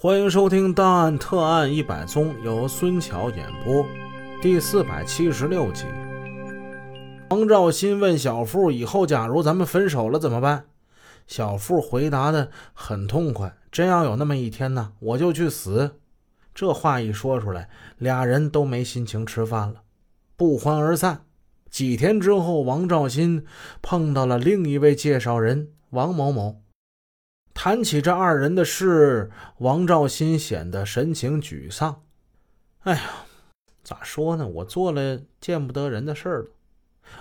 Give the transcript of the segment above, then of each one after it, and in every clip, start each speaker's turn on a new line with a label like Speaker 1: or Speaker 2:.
Speaker 1: 欢迎收听《档案特案一百宗》，由孙桥演播，第四百七十六集。王兆新问小富：“以后假如咱们分手了怎么办？”小富回答的很痛快：“真要有那么一天呢，我就去死。”这话一说出来，俩人都没心情吃饭了，不欢而散。几天之后，王兆新碰到了另一位介绍人王某某。谈起这二人的事，王兆新显得神情沮丧。哎呀，咋说呢？我做了见不得人的事儿了。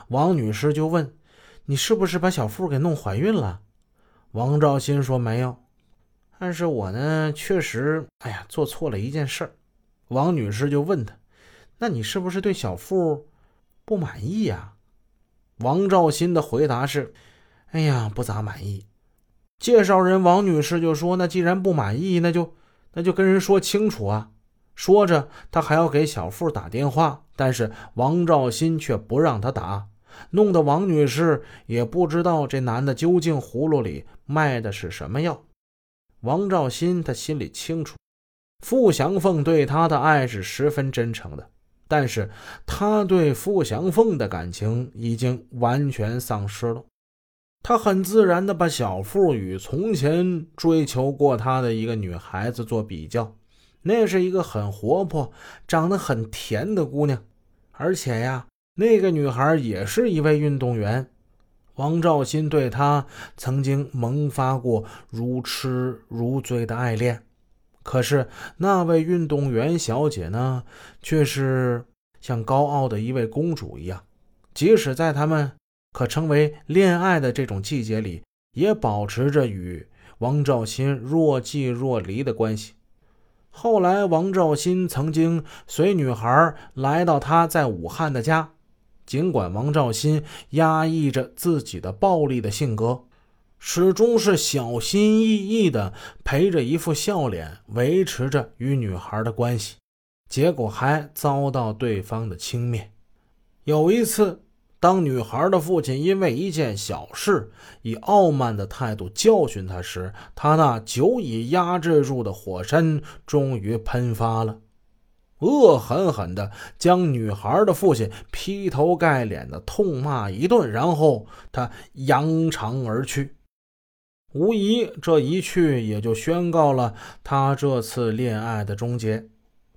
Speaker 1: 王女士就问：“你是不是把小富给弄怀孕了？”王兆新说：“没有，但是我呢，确实，哎呀，做错了一件事。”王女士就问他：“那你是不是对小富不满意呀？”王兆新的回答是：“哎呀，不咋满意。”介绍人王女士就说：“那既然不满意，那就那就跟人说清楚啊！”说着，他还要给小富打电话，但是王兆新却不让他打，弄得王女士也不知道这男的究竟葫芦里卖的是什么药。王兆新他心里清楚，傅祥凤对他的爱是十分真诚的，但是他对傅祥凤的感情已经完全丧失了。他很自然地把小富与从前追求过他的一个女孩子做比较，那是一个很活泼、长得很甜的姑娘，而且呀，那个女孩也是一位运动员。王兆新对她曾经萌发过如痴如醉的爱恋，可是那位运动员小姐呢，却是像高傲的一位公主一样，即使在他们。可称为恋爱的这种季节里，也保持着与王兆新若即若离的关系。后来，王兆新曾经随女孩来到他在武汉的家，尽管王兆新压抑着自己的暴力的性格，始终是小心翼翼地陪着一副笑脸，维持着与女孩的关系，结果还遭到对方的轻蔑。有一次。当女孩的父亲因为一件小事以傲慢的态度教训他时，他那久已压制住的火山终于喷发了，恶狠狠地将女孩的父亲劈头盖脸的痛骂一顿，然后他扬长而去。无疑，这一去也就宣告了他这次恋爱的终结。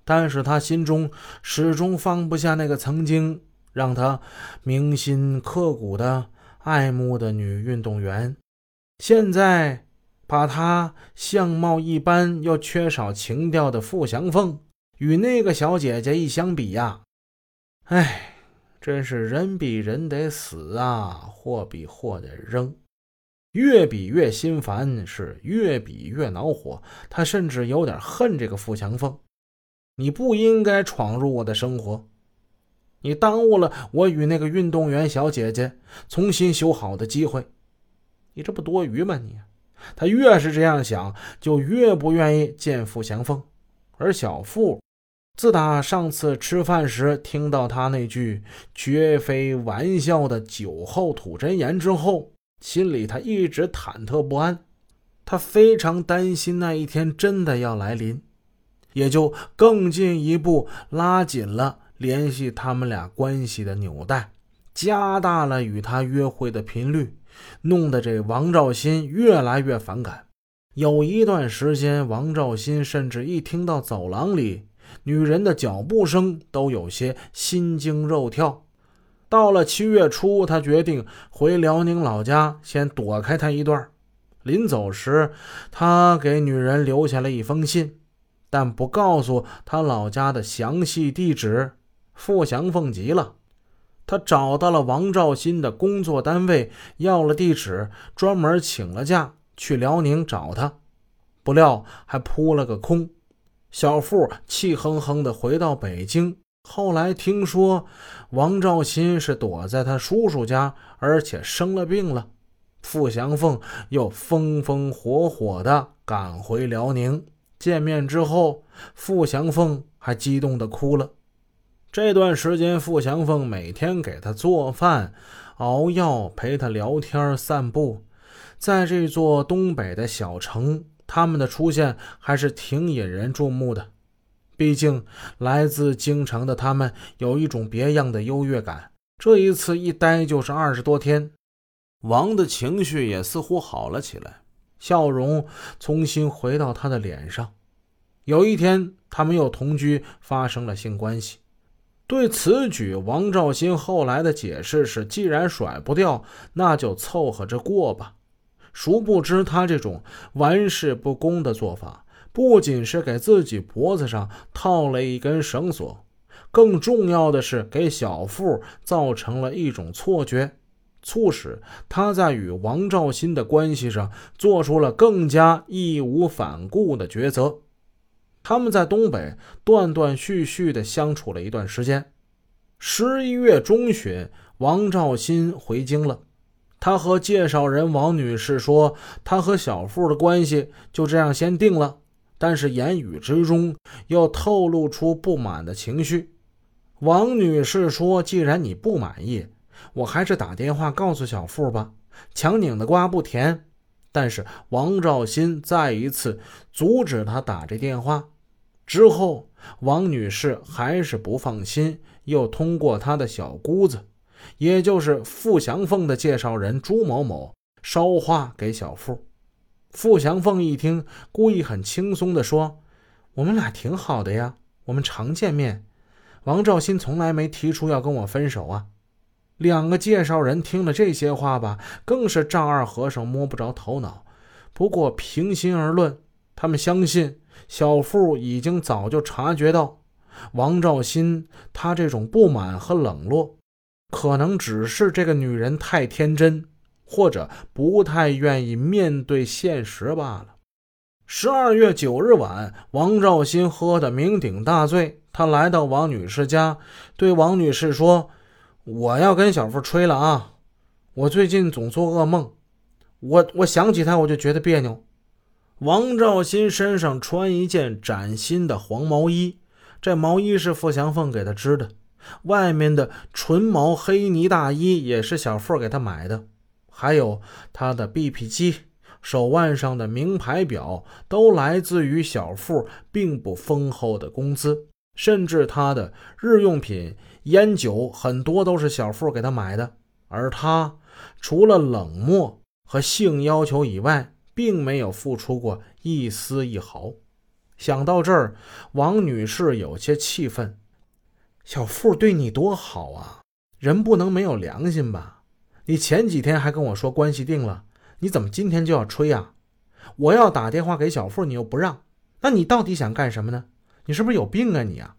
Speaker 1: 但是他心中始终放不下那个曾经。让他铭心刻骨的爱慕的女运动员，现在把她相貌一般又缺少情调的傅祥凤与那个小姐姐一相比呀，哎，真是人比人得死啊，货比货得扔，越比越心烦，是越比越恼火。他甚至有点恨这个傅祥凤，你不应该闯入我的生活。你耽误了我与那个运动员小姐姐重新修好的机会，你这不多余吗？你，他越是这样想，就越不愿意见傅祥峰。而小傅，自打上次吃饭时听到他那句绝非玩笑的酒后吐真言之后，心里他一直忐忑不安，他非常担心那一天真的要来临，也就更进一步拉紧了。联系他们俩关系的纽带，加大了与他约会的频率，弄得这王兆新越来越反感。有一段时间，王兆新甚至一听到走廊里女人的脚步声，都有些心惊肉跳。到了七月初，他决定回辽宁老家，先躲开她一段。临走时，他给女人留下了一封信，但不告诉他老家的详细地址。傅祥凤急了，他找到了王兆新的工作单位，要了地址，专门请了假去辽宁找他，不料还扑了个空。小傅气哼哼地回到北京，后来听说王兆新是躲在他叔叔家，而且生了病了。傅祥凤又风风火火地赶回辽宁，见面之后，傅祥凤还激动地哭了。这段时间，傅祥凤每天给他做饭、熬药，陪他聊天、散步。在这座东北的小城，他们的出现还是挺引人注目的。毕竟来自京城的他们有一种别样的优越感。这一次一待就是二十多天，王的情绪也似乎好了起来，笑容重新回到他的脸上。有一天，他们又同居，发生了性关系。对此举，王兆新后来的解释是：既然甩不掉，那就凑合着过吧。殊不知，他这种玩世不恭的做法，不仅是给自己脖子上套了一根绳索，更重要的是给小富造成了一种错觉，促使他在与王兆新的关系上做出了更加义无反顾的抉择。他们在东北断断续续的相处了一段时间。十一月中旬，王兆新回京了。他和介绍人王女士说，他和小富的关系就这样先定了，但是言语之中又透露出不满的情绪。王女士说：“既然你不满意，我还是打电话告诉小富吧。强拧的瓜不甜。”但是王兆新再一次阻止他打这电话。之后，王女士还是不放心，又通过她的小姑子，也就是傅祥凤的介绍人朱某某捎话给小富。傅祥凤一听，故意很轻松地说：“我们俩挺好的呀，我们常见面。王兆新从来没提出要跟我分手啊。”两个介绍人听了这些话吧，更是丈二和尚摸不着头脑。不过平心而论，他们相信。小富已经早就察觉到，王兆新他这种不满和冷落，可能只是这个女人太天真，或者不太愿意面对现实罢了。十二月九日晚，王兆新喝得酩酊大醉，他来到王女士家，对王女士说：“我要跟小富吹了啊！我最近总做噩梦，我我想起他我就觉得别扭。”王兆新身上穿一件崭新的黄毛衣，这毛衣是付祥凤给他织的，外面的纯毛黑呢大衣也是小富给他买的，还有他的 BP 机、手腕上的名牌表，都来自于小富并不丰厚的工资，甚至他的日用品、烟酒很多都是小富给他买的，而他除了冷漠和性要求以外。并没有付出过一丝一毫。想到这儿，王女士有些气愤：“小富对你多好啊，人不能没有良心吧？你前几天还跟我说关系定了，你怎么今天就要吹呀？我要打电话给小富，你又不让，那你到底想干什么呢？你是不是有病啊你啊？”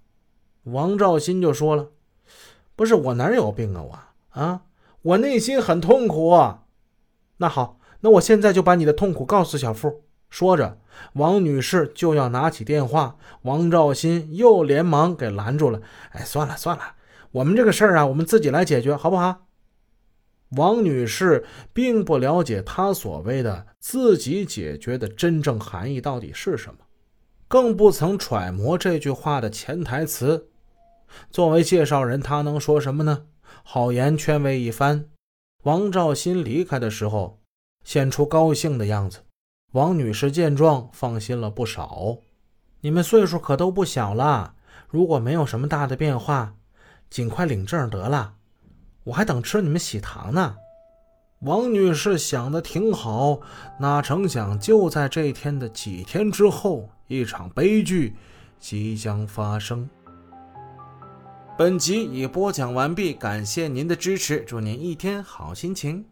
Speaker 1: 王兆新就说了：“不是我哪有病啊我啊，我内心很痛苦。那好。”那我现在就把你的痛苦告诉小付。说着，王女士就要拿起电话，王兆新又连忙给拦住了。哎，算了算了，我们这个事儿啊，我们自己来解决，好不好？王女士并不了解他所谓的自己解决的真正含义到底是什么，更不曾揣摩这句话的潜台词。作为介绍人，他能说什么呢？好言劝慰一番。王兆新离开的时候。显出高兴的样子，王女士见状放心了不少。你们岁数可都不小了，如果没有什么大的变化，尽快领证得了。我还等吃你们喜糖呢。王女士想的挺好，哪成想就在这天的几天之后，一场悲剧即将发生。本集已播讲完毕，感谢您的支持，祝您一天好心情。